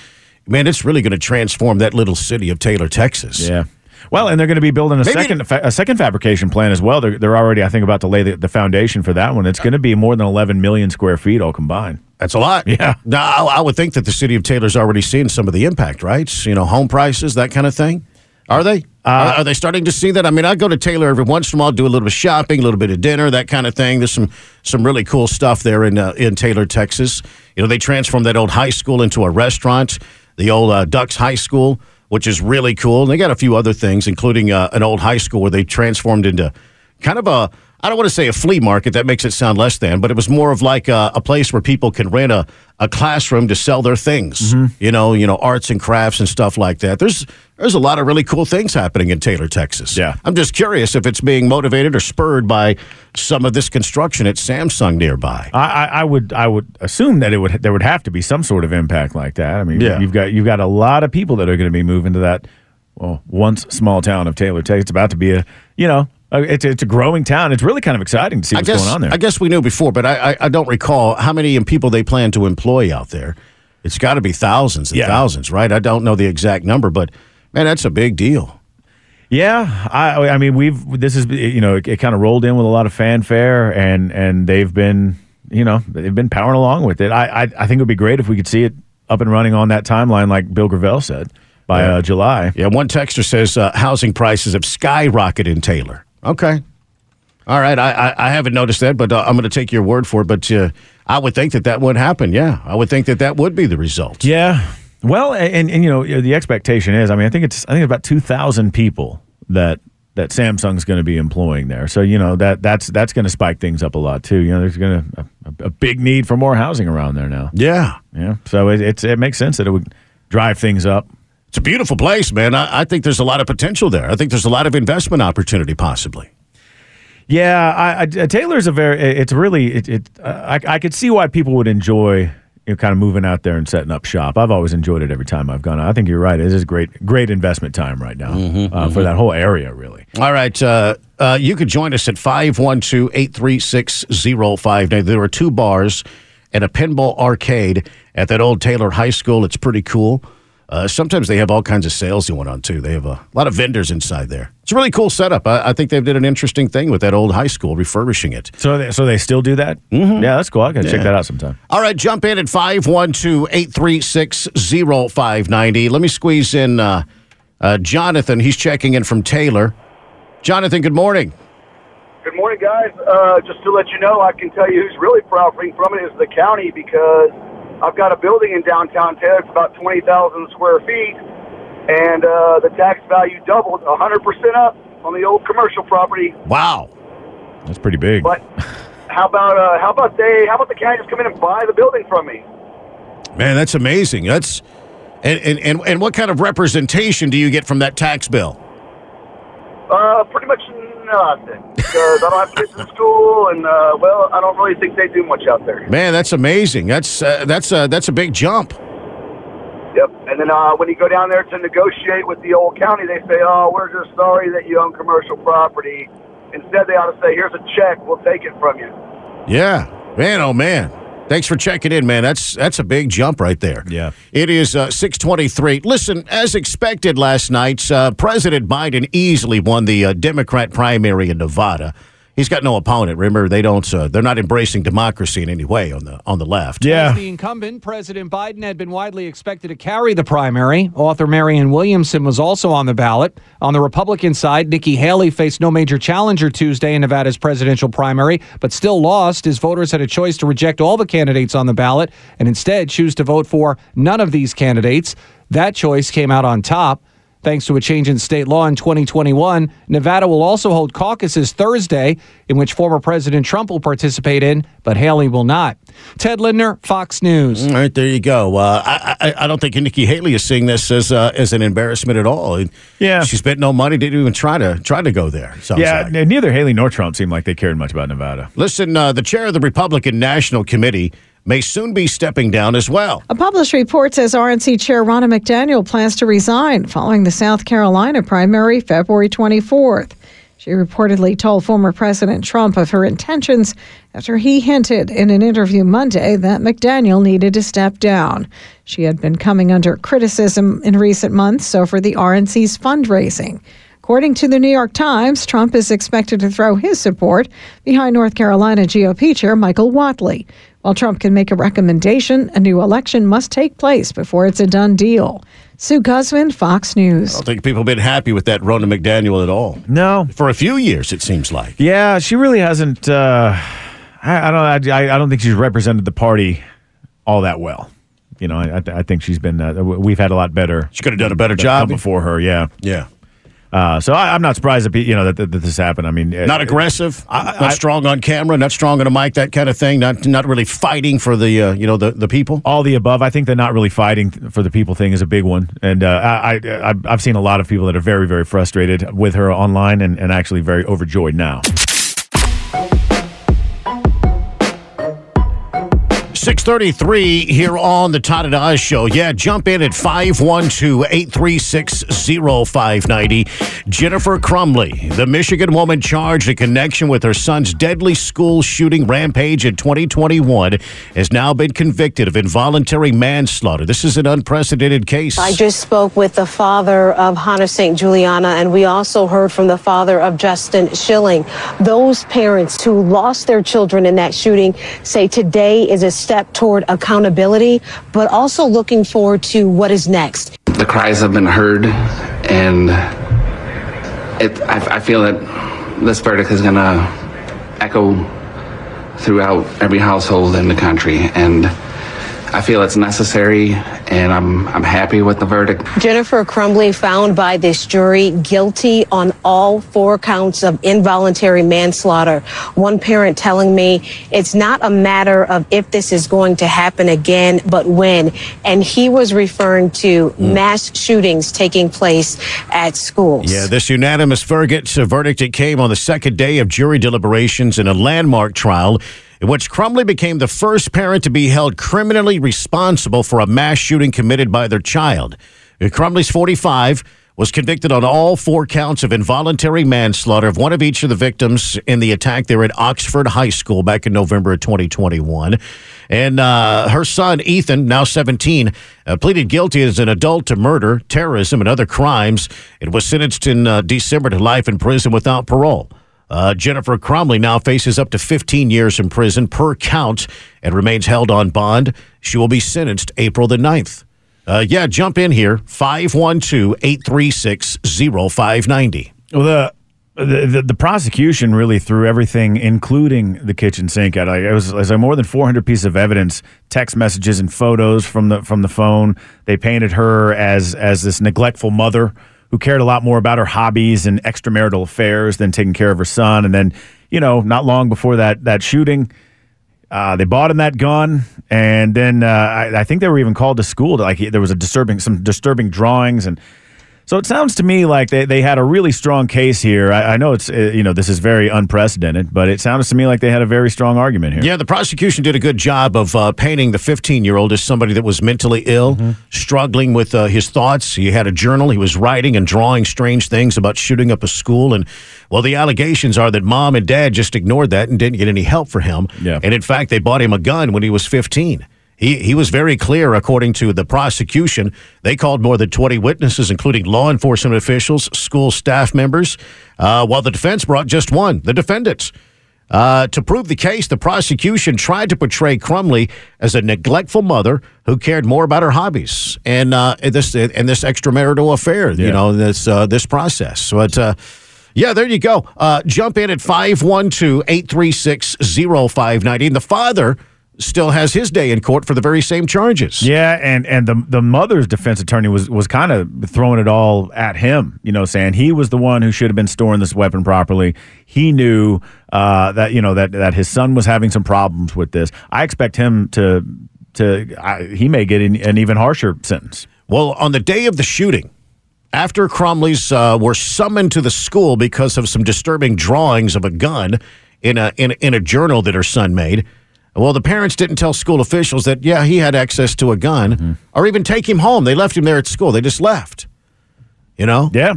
[SPEAKER 3] man, it's really going to transform that little city of Taylor, Texas.
[SPEAKER 33] Yeah. Well, and they're going to be building a
[SPEAKER 3] Maybe
[SPEAKER 33] second a second fabrication plant as well. They're, they're already, I think, about to lay the, the foundation for that one. It's going to be more than 11 million square feet all combined.
[SPEAKER 3] That's a lot.
[SPEAKER 33] Yeah.
[SPEAKER 3] Now, I, I would think that the city of Taylor's already seen some of the impact, right? You know, home prices, that kind of thing. Are they? Uh, are, are, they starting to see that? I mean, I go to Taylor every once in a while, do a little bit of shopping, a little bit of dinner, that kind of thing. There's some some really cool stuff there in uh, in Taylor, Texas. You know, they transformed that old high school into a restaurant, the old uh, Ducks High School, which is really cool. And they got a few other things, including uh, an old high school where they transformed into kind of a I don't want to say a flea market. That makes it sound less than, but it was more of like a, a place where people can rent a, a classroom to sell their things. Mm-hmm. You know, you know, arts and crafts and stuff like that. There's there's a lot of really cool things happening in Taylor, Texas.
[SPEAKER 33] Yeah,
[SPEAKER 3] I'm just curious if it's being motivated or spurred by some of this construction at Samsung nearby.
[SPEAKER 33] I, I, I would I would assume that it would there would have to be some sort of impact like that. I mean,
[SPEAKER 3] yeah.
[SPEAKER 33] you've got you've got a lot of people that are going to be moving to that well once small town of Taylor, Texas. It's about to be a you know uh, it's, it's a growing town. It's really kind of exciting to see what's
[SPEAKER 3] guess,
[SPEAKER 33] going on there.
[SPEAKER 3] I guess we knew before, but I, I, I don't recall how many people they plan to employ out there. It's got to be thousands and
[SPEAKER 33] Yeah.
[SPEAKER 3] thousands, right? I don't know the exact number, but man, that's a big deal.
[SPEAKER 33] Yeah, I, I mean, we've this is you know it, it kind of rolled in with a lot of fanfare, and and they've been you know they've been powering along with it. I I, I think it would be great if we could see it up and running on that timeline, like Bill Gravell said by
[SPEAKER 3] Yeah.
[SPEAKER 33] uh, July.
[SPEAKER 3] Yeah, one texter says uh, housing prices have skyrocketed in Taylor. Okay. All right, I, I, I haven't noticed that, but uh, I'm going to take your word for it. But uh, I would think that that would happen. Yeah, I would think that that would be the result.
[SPEAKER 33] Yeah. Well, and, and you know the expectation is, I mean, I think it's I think about two thousand people that that Samsung's going to be employing there. So you know that that's that's going to spike things up a lot too. You know, there's going to a, a big need for more housing around there now.
[SPEAKER 3] Yeah,
[SPEAKER 33] yeah. So it, it's it makes sense that it would drive things up.
[SPEAKER 3] It's a beautiful place, man. I, I think there's a lot of potential there. I think there's a lot of investment opportunity, possibly.
[SPEAKER 33] Yeah, I, I, Taylor's a very. It's really. It. it uh, I, I could see why people would enjoy. You know, kind of moving out there and setting up shop. I've always enjoyed it every time I've gone. I think you're right. It is great, great investment time right now uh, for
[SPEAKER 3] mhm.
[SPEAKER 33] that whole area. Really.
[SPEAKER 3] All right. Uh, uh, you could join us at 512 836 0590. There are two bars and a pinball arcade at that old Taylor High School. It's pretty cool. Uh, sometimes they have all kinds of sales going on too. They have a lot of vendors inside there. It's a really cool setup. I, I think they've did an interesting thing with that old high school, refurbishing it.
[SPEAKER 33] So, they, so they still do that? Mm-hmm. Yeah, that's cool. I gotta check that out sometime.
[SPEAKER 3] All right, jump in at 512 836 0590. Let me squeeze in uh, uh, Jonathan. He's checking in from Taylor. Jonathan, good morning.
[SPEAKER 35] Good morning, guys. Uh, just to let you know, I can tell you who's really profiting from it is the county because I've got a building in downtown Taylor. It's about 20,000 square feet, and uh, the tax value doubled 100% up on the old commercial property.
[SPEAKER 3] Wow.
[SPEAKER 33] That's pretty big.
[SPEAKER 35] But how about uh, how about they how about the county just come in and buy the building from me?
[SPEAKER 3] Man, that's amazing. That's and, and, and, and what kind of representation do you get from that tax bill?
[SPEAKER 35] Uh, pretty much nothing because I don't have kids in school, and uh, well, I don't really think they do much out there.
[SPEAKER 3] Man, that's amazing. That's uh, that's uh, that's a big jump.
[SPEAKER 35] Yep. And then uh, when you go down there to negotiate with the old county, they say, "Oh, we're just sorry that you own commercial property." Instead, they ought to say, "Here's a check. We'll take it from you."
[SPEAKER 3] Yeah, man. Oh man. Thanks for checking in, man. That's that's a big jump right there.
[SPEAKER 33] Yeah.
[SPEAKER 3] It is uh, 623. Listen, as expected last night, uh, President Biden easily won the uh, Democrat primary in Nevada. He's got no opponent. Remember, they don't. Uh, they're not embracing democracy in any way on the on the left.
[SPEAKER 21] As the incumbent, President Biden had been widely expected to carry the primary. Author Marianne Williamson was also on the ballot. On the Republican side, Nikki Haley faced no major challenger Tuesday in Nevada's presidential primary, but still lost as voters had a choice to reject all the candidates on the ballot and instead choose to vote for none of these candidates. That choice came out on top. Thanks to a change in state law in 2021, Nevada will also hold caucuses Thursday, in which former President Trump will participate in, but Haley will not. Ted Lindner, Fox News.
[SPEAKER 3] All right, there you go. Uh, I, I I don't think Nikki Haley is seeing this as uh, as an embarrassment at all.
[SPEAKER 33] Yeah,
[SPEAKER 3] she spent no money, didn't even try to try to go there.
[SPEAKER 33] yeah,
[SPEAKER 3] like.
[SPEAKER 33] neither Haley nor Trump seemed like they cared much about Nevada.
[SPEAKER 3] Listen, uh, the chair of the Republican National Committee may soon be stepping down as well.
[SPEAKER 22] A published report says RNC Chair Ronna McDaniel plans to resign following the South Carolina primary February 24th. She reportedly told former President Trump of her intentions after he hinted in an interview Monday that McDaniel needed to step down. She had been coming under criticism in recent months over the RNC's fundraising. According to the New York Times, Trump is expected to throw his support behind North Carolina GOP Chair Michael Whatley. While Trump can make a recommendation, a new election must take place before it's a done deal. Sue Guzman, Fox News.
[SPEAKER 3] I don't think people have been happy with that Ronna McDaniel at all.
[SPEAKER 33] No,
[SPEAKER 3] for a few years it seems like.
[SPEAKER 33] Yeah, she really hasn't. Uh, I, I don't. I, I don't think she's represented the party all that well. You know, I, I think she's been. Uh, we've had a lot better.
[SPEAKER 3] She could have done a better job
[SPEAKER 33] before her. Yeah,
[SPEAKER 3] yeah.
[SPEAKER 33] Uh, so I, I'm not surprised that you know that, that, that this happened. I mean, uh,
[SPEAKER 3] Not aggressive,
[SPEAKER 33] I-
[SPEAKER 3] not
[SPEAKER 33] I-
[SPEAKER 3] strong on camera, not strong on a mic, that kind of thing. Not not really fighting for the uh, you know the, the people.
[SPEAKER 33] all the above. I think the not really fighting for the people thing is a big one, and uh, I, I I've- I've seen a lot of people that are very very frustrated with her online and, and actually very overjoyed now.
[SPEAKER 3] 633 here on the Todd and Oz Show. Yeah, jump in at 512-836-0590. Jennifer Crumbley, the Michigan woman charged in connection with her son's deadly school shooting rampage in 2021, has now been convicted of involuntary manslaughter. This is an unprecedented case.
[SPEAKER 36] I just spoke with the father of Hannah St. Juliana, and we also heard from the father of Justin Shilling. Those parents who lost their children in that shooting say today is a step toward accountability, but also looking forward to what is next.
[SPEAKER 19] the cries have been heard, and it, I, I feel that this verdict is going to echo throughout every household in the country, and I feel it's necessary, and I'm I'm happy with the verdict.
[SPEAKER 36] Jennifer Crumbley found by this jury guilty on all four counts of involuntary manslaughter. One parent telling me it's not a matter of if this is going to happen again, but when. And he was referring to mass shootings taking place at schools.
[SPEAKER 3] Yeah, this unanimous verdict, uh, verdict it came on the second day of jury deliberations in a landmark trial in which Crumbley became the first parent to be held criminally responsible for a mass shooting committed by their child. Crumbley's 45 was convicted on all four counts of involuntary manslaughter of one of each of the victims in the attack there at Oxford High School back in November of 2021. And uh, her son, Ethan, now 17, uh, pleaded guilty as an adult to murder, terrorism, and other crimes. It was sentenced in uh, December to life in prison without parole. Uh, Jennifer Crumbley now faces up to 15 years in prison per count and remains held on bond. She will be sentenced April the 9th. Uh, yeah, jump in here 512 836 0590.
[SPEAKER 33] Well, the, the the prosecution really threw everything, including the kitchen sink, at it. Was, it was more than 400 pieces of evidence, text messages and photos from the from the phone. They painted her as as this neglectful mother who cared a lot more about her hobbies and extramarital affairs than taking care of her son. And then, you know, not long before that that shooting, uh, they bought him that gun, and then uh, I, I think they were even called to school. To, like there was a disturbing some disturbing drawings and. So it sounds to me like they, they had a really strong case here. I, I know it's uh, you know this is very unprecedented, but it sounds to me like they had a very strong argument here.
[SPEAKER 3] Yeah, the prosecution did a good job of uh, painting the 15 year old as somebody that was mentally ill, struggling with uh, his thoughts. He had a journal. He was writing and drawing strange things about shooting up a school. And, well, the allegations are that mom and dad just ignored that and didn't get any help for him.
[SPEAKER 33] Yeah.
[SPEAKER 3] And, in fact, they bought him a gun when he was 15. He, he was very clear, according to the prosecution. They called more than 20 witnesses, including law enforcement officials, school staff members, uh, while the defense brought just one, the defendants. Uh, to prove the case, the prosecution tried to portray Crumbley as a neglectful mother who cared more about her hobbies and uh, this and this extramarital affair. You know this uh, this process. but. uh, yeah, there you go. Uh, jump in at 512-836-0590. And the father still has his day in court for the very same charges.
[SPEAKER 33] Yeah, and and the the mother's defense attorney was was kind of throwing it all at him, you know, saying he was the one who should have been storing this weapon properly. He knew uh, that you know that that his son was having some problems with this. I expect him to to I, he may get an, an even harsher sentence.
[SPEAKER 3] Well, on the day of the shooting, after Crumbley's uh, were summoned to the school because of some disturbing drawings of a gun in a in, in a journal that her son made. Well, the parents didn't tell school officials that yeah he had access to a gun,
[SPEAKER 33] Mm-hmm.
[SPEAKER 3] or even take him home. They left him there at school. They just left. You know.
[SPEAKER 33] Yeah.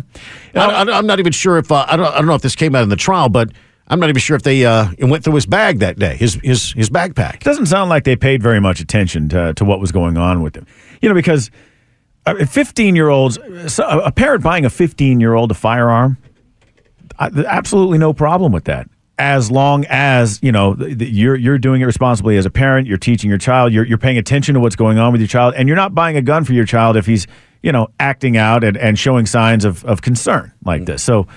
[SPEAKER 3] I, am not even sure if uh, I don't I don't know if this came out in the trial, but I'm not even sure if they uh, went through his bag that day, his his his backpack.
[SPEAKER 33] doesn't sound like they paid very much attention to, to what was going on with him. You know, because 15 year olds, a parent buying a 15 year old a firearm, absolutely no problem with that. As long as you know th- th- you're you're doing it responsibly as a parent, you're teaching your child, you're you're paying attention to what's going on with your child, and you're not buying a gun for your child if he's you know acting out and, and showing signs of, of concern like this. So,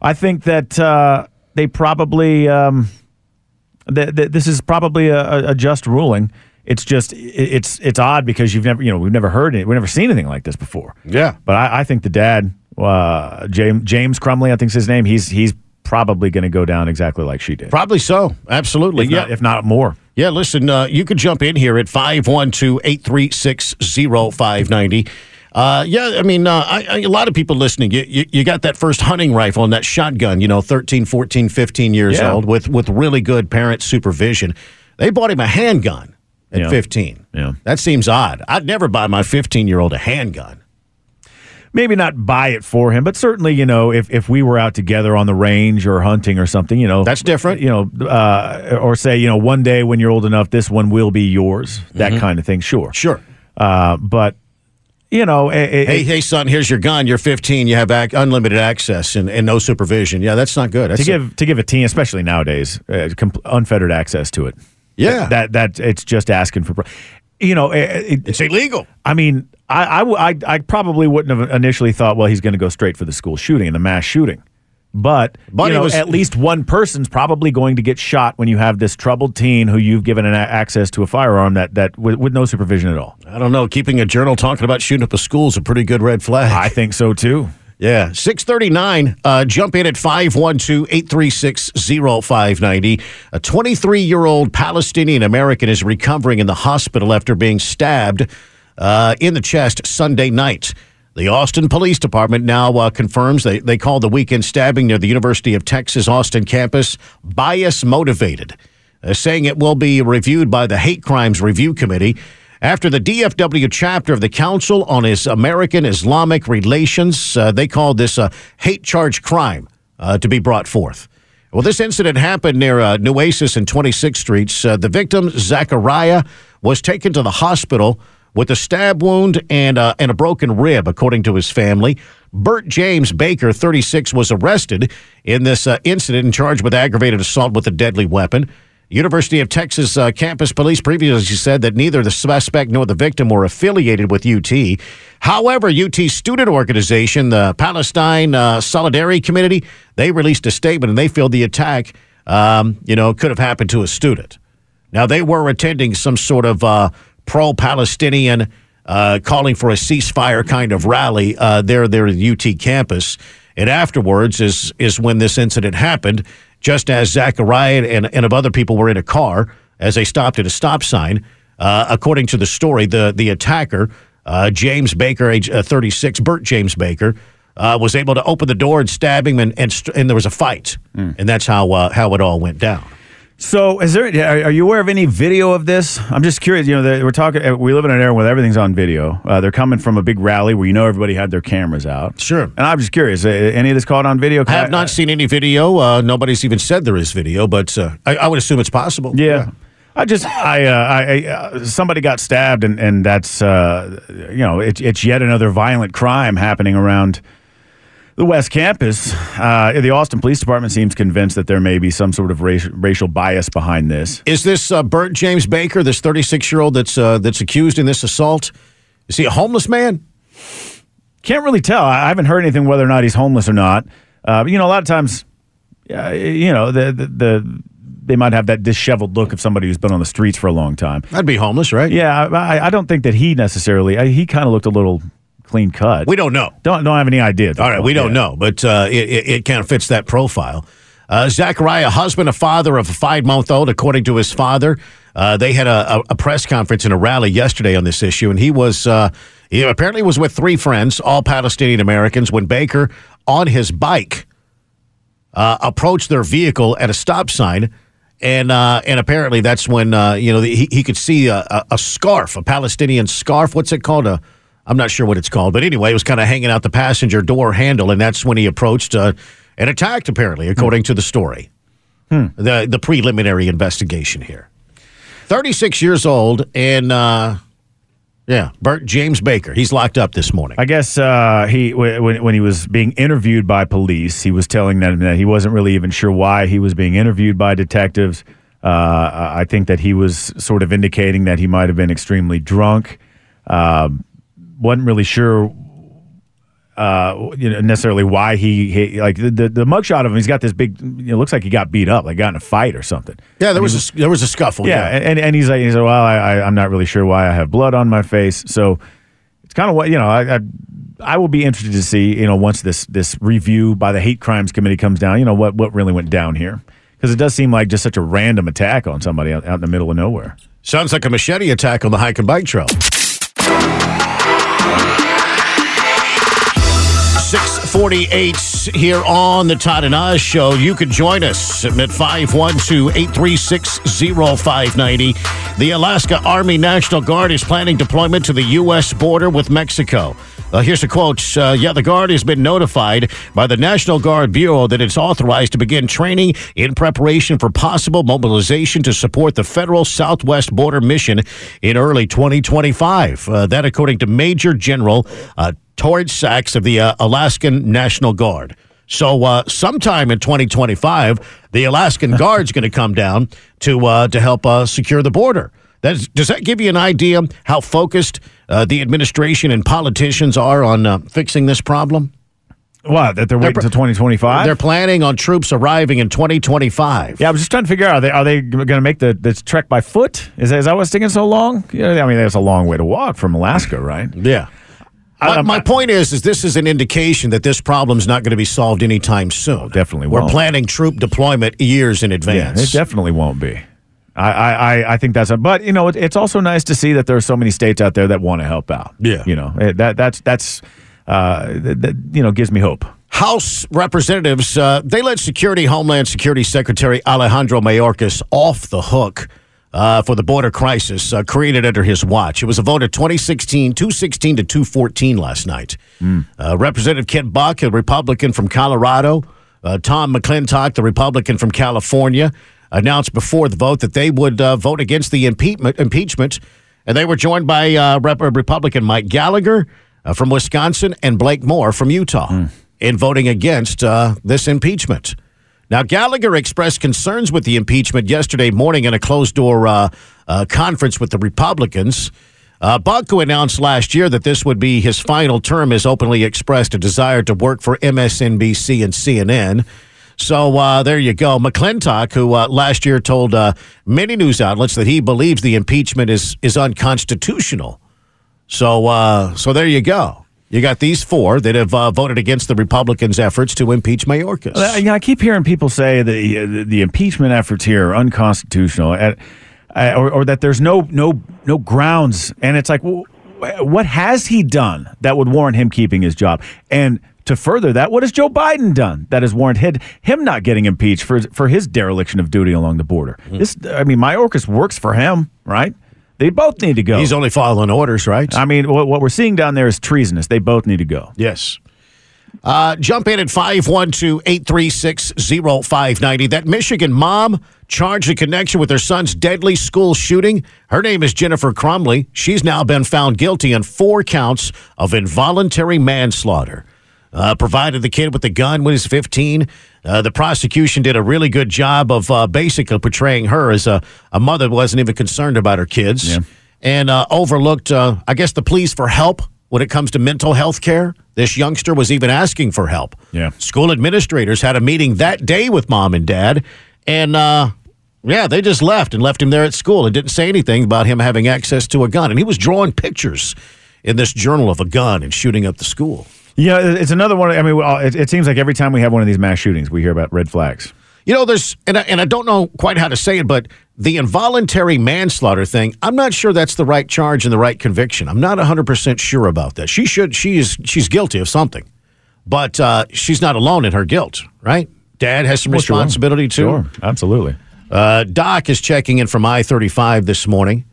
[SPEAKER 33] I think that uh, they probably um, th- th- this is probably a, a- a just ruling. It's just it's it's odd because you've never you know we've never heard it we've never seen anything like this before.
[SPEAKER 3] Yeah,
[SPEAKER 33] but I, I think the dad uh, James James Crumbley I think's his name. He's he's probably going to go down exactly like she did.
[SPEAKER 3] Probably so. Absolutely.
[SPEAKER 33] If
[SPEAKER 3] yeah.
[SPEAKER 33] not- if not more.
[SPEAKER 3] Yeah, listen, uh, you could jump in here at 512-836-0590. Uh, yeah, I mean, uh, I, I, a lot of people listening, you, you, you got that first hunting rifle and that shotgun, you know, 13, 14, 15 years
[SPEAKER 33] Yeah.
[SPEAKER 3] old with, with really good parent supervision. They bought him a handgun at
[SPEAKER 33] Yeah.
[SPEAKER 3] 15.
[SPEAKER 33] Yeah.
[SPEAKER 3] That seems odd. I'd never buy my 15-year-old a handgun.
[SPEAKER 33] Maybe not buy it for him, but certainly, you know, if, if we were out together on the range or hunting or something, you know,
[SPEAKER 3] that's different.
[SPEAKER 33] You know, uh, or say, you know, one day when you're old enough, this one will be yours. That
[SPEAKER 3] Mhm.
[SPEAKER 33] kind of thing. Sure,
[SPEAKER 3] sure.
[SPEAKER 33] Uh, but you know, eh, eh,
[SPEAKER 3] hey, hey, son, here's your gun. You're 15. You have ac- unlimited access and, and no supervision. Yeah, that's not good. That's
[SPEAKER 33] to give to give a teen, especially nowadays, uh, unfettered access to it.
[SPEAKER 3] Yeah.
[SPEAKER 33] that that it's just asking for. You know, it,
[SPEAKER 3] it's illegal.
[SPEAKER 33] I mean, I, I, I, I probably wouldn't have initially thought, well, he's going to go straight for the school shooting and the mass shooting. But,
[SPEAKER 3] But
[SPEAKER 33] you know,
[SPEAKER 3] was-
[SPEAKER 33] at least one person's probably going to get shot when you have this troubled teen who you've given an a- access to a firearm that that with, with no supervision at all.
[SPEAKER 3] I don't know. Keeping a journal talking about shooting up a school is a pretty good red flag.
[SPEAKER 33] I think so too.
[SPEAKER 3] Yeah. 639. Uh, jump in at 512 836 0590. A 23 year old Palestinian American is recovering in the hospital after being stabbed uh, in the chest Sunday night. The Austin Police Department now uh, confirms they, they call the weekend stabbing near the University of Texas Austin campus bias motivated, uh, saying it will be reviewed by the Hate Crimes Review Committee after the DFW chapter of the Council on His American Islamic Relations. Uh, they called this a hate charge crime uh, to be brought forth. Well, this incident happened near uh, Nueces and 26th Streets. Uh, the victim, Zachariah, was taken to the hospital with a stab wound and, uh, and a broken rib, according to his family. Bert James Baker, 36, was arrested in this uh, incident and charged with aggravated assault with a deadly weapon. University of Texas uh, campus police previously said that neither the suspect nor the victim were affiliated with UT. However, UT student organization, the Palestine uh, Solidarity Committee, they released a statement and they feel the attack, um, you know, could have happened to a student. Now, they were attending some sort of uh, pro Palestinian, uh, calling for a ceasefire kind of rally uh, there, there at the UT campus. And afterwards is, is when this incident happened, just as Zachariah and, and of other people were in a car as they stopped at a stop sign. Uh, according to the story, the, the attacker, uh, James Baker, age uh, 36, Bert James Baker, uh, was able to open the door and stab him, and, and, st- and there was a fight. And that's how, uh, how it all went down.
[SPEAKER 33] So, is there? Are are you aware of any video of this? I'm just curious. You know, they- we're talking. uh, We live in an era where everything's on video. Uh, they're coming from a big rally where you know everybody had their cameras out.
[SPEAKER 3] Sure.
[SPEAKER 33] And I'm just curious. uh, Any of this caught on video?
[SPEAKER 3] I have not seen any video. Uh, nobody's even said there is video, but uh, I, I would assume it's possible.
[SPEAKER 33] Yeah. I just I, uh, I, I uh, somebody got stabbed and and that's uh, you know it's it's yet another violent crime happening around the West Campus. Uh, the Austin Police Department seems convinced that there may be some sort of racial, racial bias behind this.
[SPEAKER 3] Is this uh, Bert James Baker, this 36 year old that's uh, that's accused in this assault? Is he a homeless man?
[SPEAKER 33] Can't really tell. I haven't heard anything whether or not he's homeless or not. Uh, you know, a lot of times, uh, you know, the, the the they might have that disheveled look of somebody who's been on the streets for a long time.
[SPEAKER 3] I'd be homeless, right?
[SPEAKER 33] Yeah, I, I don't think that he necessarily. I, he kind of looked a little clean cut.
[SPEAKER 3] We don't know.
[SPEAKER 33] Don't don't have any idea.
[SPEAKER 3] All right, we don't
[SPEAKER 33] Yeah.
[SPEAKER 3] know, but uh, it, it, it kind of fits that profile. Uh, Zachariah, husband, a father of a five month old, according to his father, uh, they had a, a, a press conference and a rally yesterday on this issue, and he was uh, he apparently was with three friends, all Palestinian Americans, when Baker on his bike uh, approached their vehicle at a stop sign. And uh, and apparently that's when uh, you know he, he could see a, a, a scarf, a Palestinian scarf. What's it called? A I'm not sure what it's called, but anyway, it was kind of hanging out the passenger door handle, and that's when he approached uh, and attacked. Apparently, according to the story, the the preliminary investigation here. 36 years old, and uh, yeah, Bert James Baker. He's locked up this morning.
[SPEAKER 33] I guess uh, he when when he was being interviewed by police, he was telling them that he wasn't really even sure why he was being interviewed by detectives. Uh, I think that he was sort of indicating that he might have been extremely drunk. Um, wasn't really sure uh, you know, necessarily why he, he like the, the the mugshot of him. He's got this big. You know, looks like he got beat up, like got in a fight or something.
[SPEAKER 3] Yeah, there was
[SPEAKER 33] he
[SPEAKER 3] a, there was a scuffle.
[SPEAKER 33] yeah, and, and he's like, he's like, well, I, I, I'm not really sure why I have blood on my face. So it's kind of what you know. I, I I will be interested to see you know once this this review by the hate crimes committee comes down. You know what what really went down here because it does seem like just such a random attack on somebody out, out in the middle of nowhere.
[SPEAKER 3] Sounds like a machete attack on the hike and bike trail. 648 here on the Todd and Oz Show. You can join us at 512-836-0590. The Alaska Army National Guard is planning deployment to the U.S. border with Mexico. Uh, here's a quote. Uh, yeah, the Guard has been notified by the National Guard Bureau that it's authorized to begin training in preparation for possible mobilization to support the federal Southwest border mission in early 2025. Uh, that, according to Major General uh, Torrence Saxe of the uh, Alaskan National Guard. So, uh, sometime in 2025, the Alaskan Guard's going to come down to uh, to help secure the border. That's, does that give you an idea how focused uh, the administration and politicians are on uh, fixing this problem?
[SPEAKER 33] What that they're waiting to 2025?
[SPEAKER 3] They're planning on troops arriving in 2025.
[SPEAKER 33] Yeah, I was just trying to figure out are they are they going to make the this trek by foot? Is that, is that what's taking so long? Yeah, I mean, that's a long way to walk from Alaska, right?
[SPEAKER 3] Yeah. My, my point is, is this is an indication that this problem's not going to be solved anytime soon.
[SPEAKER 33] definitely
[SPEAKER 3] We're planning troop deployment years in advance.
[SPEAKER 33] Yeah,
[SPEAKER 3] advance.
[SPEAKER 33] it definitely won't be. I, I, I- think that's a, but you know, it, it's also nice to see that there are so many states out there that want to help out.
[SPEAKER 3] Yeah.
[SPEAKER 33] you know, it- that that's that's uh, that, that, you know gives me hope.
[SPEAKER 3] House representatives, uh, they let Security Homeland Security Secretary Alejandro Mayorkas off the hook uh, for the border crisis uh, created under his watch. It was a vote of 2016, 216 to 214 last night. Uh, Representative Ken Buck, a Republican from Colorado, uh, Tom McClintock, the Republican from California, announced before the vote that they would uh, vote against the impeachment. impeachment and they were joined by uh, Rep- Republican Mike Gallagher uh, from Wisconsin and Blake Moore from Utah in voting against uh, this impeachment. Now, Gallagher expressed concerns with the impeachment yesterday morning in a closed door uh, uh, conference with the Republicans. Uh, Buck, who announced last year that this would be his final term, has openly expressed a desire to work for MSNBC and CNN. So uh, there you go. McClintock, who uh, last year told uh, many news outlets that he believes the impeachment is is unconstitutional. So uh, so there you go. You got these four that have uh, voted against the Republicans' efforts to impeach Mayorkas.
[SPEAKER 33] Uh, you know, I keep hearing people say that the, the impeachment efforts here are unconstitutional, and, uh, or, or that there's no no no grounds, and it's like, what has he done that would warrant him keeping his job? And to further that, what has Joe Biden done that has warranted him not getting impeached for for his dereliction of duty along the border?
[SPEAKER 3] Mm-hmm.
[SPEAKER 33] This, I mean, Mayorkas works for him, right? They both need to go.
[SPEAKER 3] He's only following orders, right?
[SPEAKER 33] I mean, what, what we're seeing down there is treasonous. They both need to go.
[SPEAKER 3] Yes. Uh, jump in at 512-836-0590. That Michigan mom charged in connection with her son's deadly school shooting. Her name is Jennifer Crumbley. She's now been found guilty on four counts of involuntary manslaughter. Uh, provided the kid with the gun when he was 15. Uh, the prosecution did a really good job of uh, basically portraying her as a, a mother who wasn't even concerned about her kids and uh, overlooked, uh, I guess, the pleas for help when it comes to mental health care. This youngster was even asking for help.
[SPEAKER 33] Yeah.
[SPEAKER 3] School administrators had a meeting that day with mom and dad, and uh, Yeah, they just left and left him there at school and didn't say anything about him having access to a gun. And he was drawing pictures in this journal of a gun and shooting up the school.
[SPEAKER 33] Yeah, it's another one. I mean, it, it seems like every time we have one of these mass shootings, we hear about red flags.
[SPEAKER 3] You know, there's, and I, and I don't know quite how to say it, but the involuntary manslaughter thing, I'm not sure that's the right charge and the right conviction. I'm not 100% sure about that. She should, she is, she's guilty of something, but uh, she's not alone in her guilt, right? Dad has some responsibility too.
[SPEAKER 33] Sure, absolutely.
[SPEAKER 3] Uh, Doc is checking in from I 35 this morning.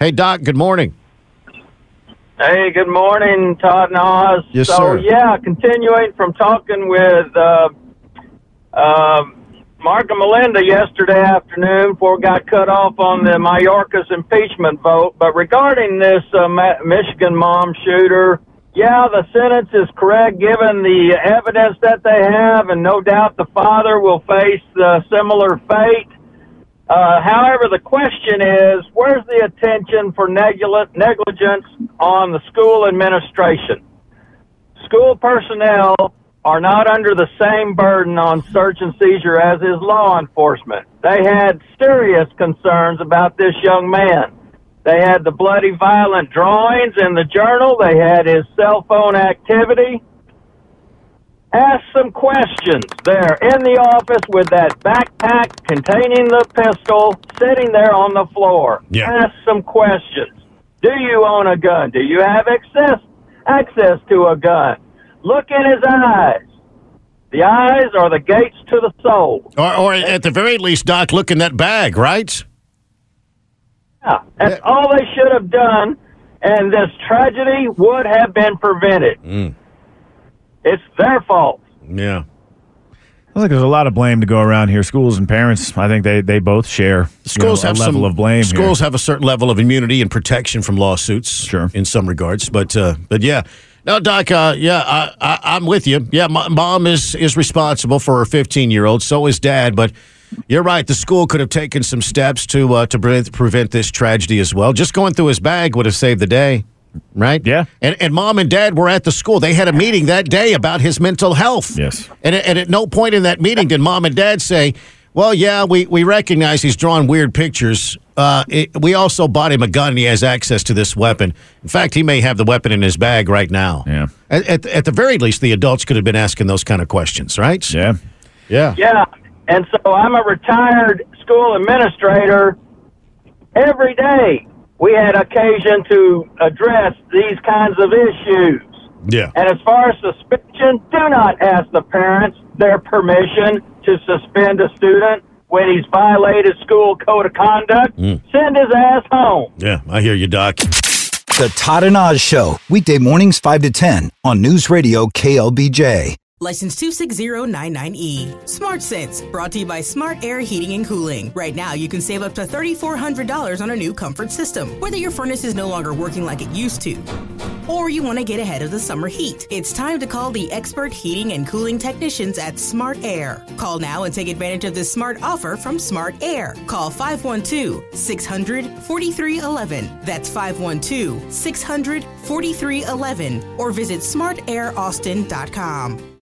[SPEAKER 3] Hey, Doc, good morning.
[SPEAKER 37] Hey, good morning, Todd and Oz.
[SPEAKER 3] Yes,
[SPEAKER 37] so,
[SPEAKER 3] sir.
[SPEAKER 37] yeah, continuing from talking with uh, uh, Mark and Melinda yesterday afternoon before we got cut off on the Mayorkas impeachment vote. But regarding this uh, Michigan mom shooter, yeah, the sentence is correct given the evidence that they have, and no doubt the father will face the similar fate. Uh, however, the question is, where's the attention for negli- negligence on the school administration? School personnel are not under the same burden on search and seizure as is law enforcement. They had serious concerns about this young man. They had the bloody violent drawings in the journal. They had his cell phone activity. Ask some questions there in the office with that backpack containing the pistol sitting there on the floor.
[SPEAKER 3] Yeah.
[SPEAKER 37] Ask some questions. Do you own a gun? Do you have access access to a gun? Look in his eyes. The eyes are the gates to the soul.
[SPEAKER 3] Or, or at the very least, Doc, look in that bag, right?
[SPEAKER 37] Yeah, that's all they should have done, and this tragedy would have been prevented.
[SPEAKER 3] Mm.
[SPEAKER 37] It's their fault.
[SPEAKER 3] Yeah.
[SPEAKER 33] I think there's a lot of blame to go around here. Schools and parents, I think they, they both share
[SPEAKER 3] Schools
[SPEAKER 33] you know,
[SPEAKER 3] have
[SPEAKER 33] a level
[SPEAKER 3] some
[SPEAKER 33] of blame.
[SPEAKER 3] Schools
[SPEAKER 33] here.
[SPEAKER 3] have a certain level of immunity and protection from lawsuits. Sure, in some regards, but uh, but yeah, no, Doc. Uh, yeah, I, I, I'm with you. Yeah, my mom is is responsible for her 15 year old. So is dad. But you're right. The school could have taken some steps to uh, to prevent, prevent this tragedy as well. Just going through his bag would have saved the day. Right? Yeah. And, and mom and dad were at the school. They had a meeting that day about his mental health.
[SPEAKER 33] Yes.
[SPEAKER 3] And, and at no point in that meeting did mom and dad say, well, yeah, we, we recognize he's drawing weird pictures. Uh, it, we also bought him a gun and he has access to this weapon. In fact, he may have the weapon in his bag right now.
[SPEAKER 33] Yeah.
[SPEAKER 3] At, at, at the very least, the adults could have been asking those kind of questions, right?
[SPEAKER 33] Yeah.
[SPEAKER 3] Yeah.
[SPEAKER 37] Yeah, and so I'm a retired school administrator. Every day we had occasion to address these kinds of issues.
[SPEAKER 3] Yeah.
[SPEAKER 37] And as far as suspension, do not ask the parents their permission to suspend a student when he's violated school code of conduct.
[SPEAKER 3] Mm.
[SPEAKER 37] Send his ass home.
[SPEAKER 3] Yeah, I hear you, Doc.
[SPEAKER 32] The Todd and Oz Show, weekday mornings 5 to 10 on News Radio KLBJ.
[SPEAKER 38] License 26099E. Smart Sense, brought to you by Smart Air Heating and Cooling. Right now, you can save up to $3,400 on a new comfort system, whether your furnace is no longer working like it used to. Or you want to get ahead of the summer heat. It's time to call the expert heating and cooling technicians at Smart Air. Call now and take advantage of this smart offer from Smart Air. Call 512 600 4311. That's 512 600 4311. Or visit smartairaustin.com.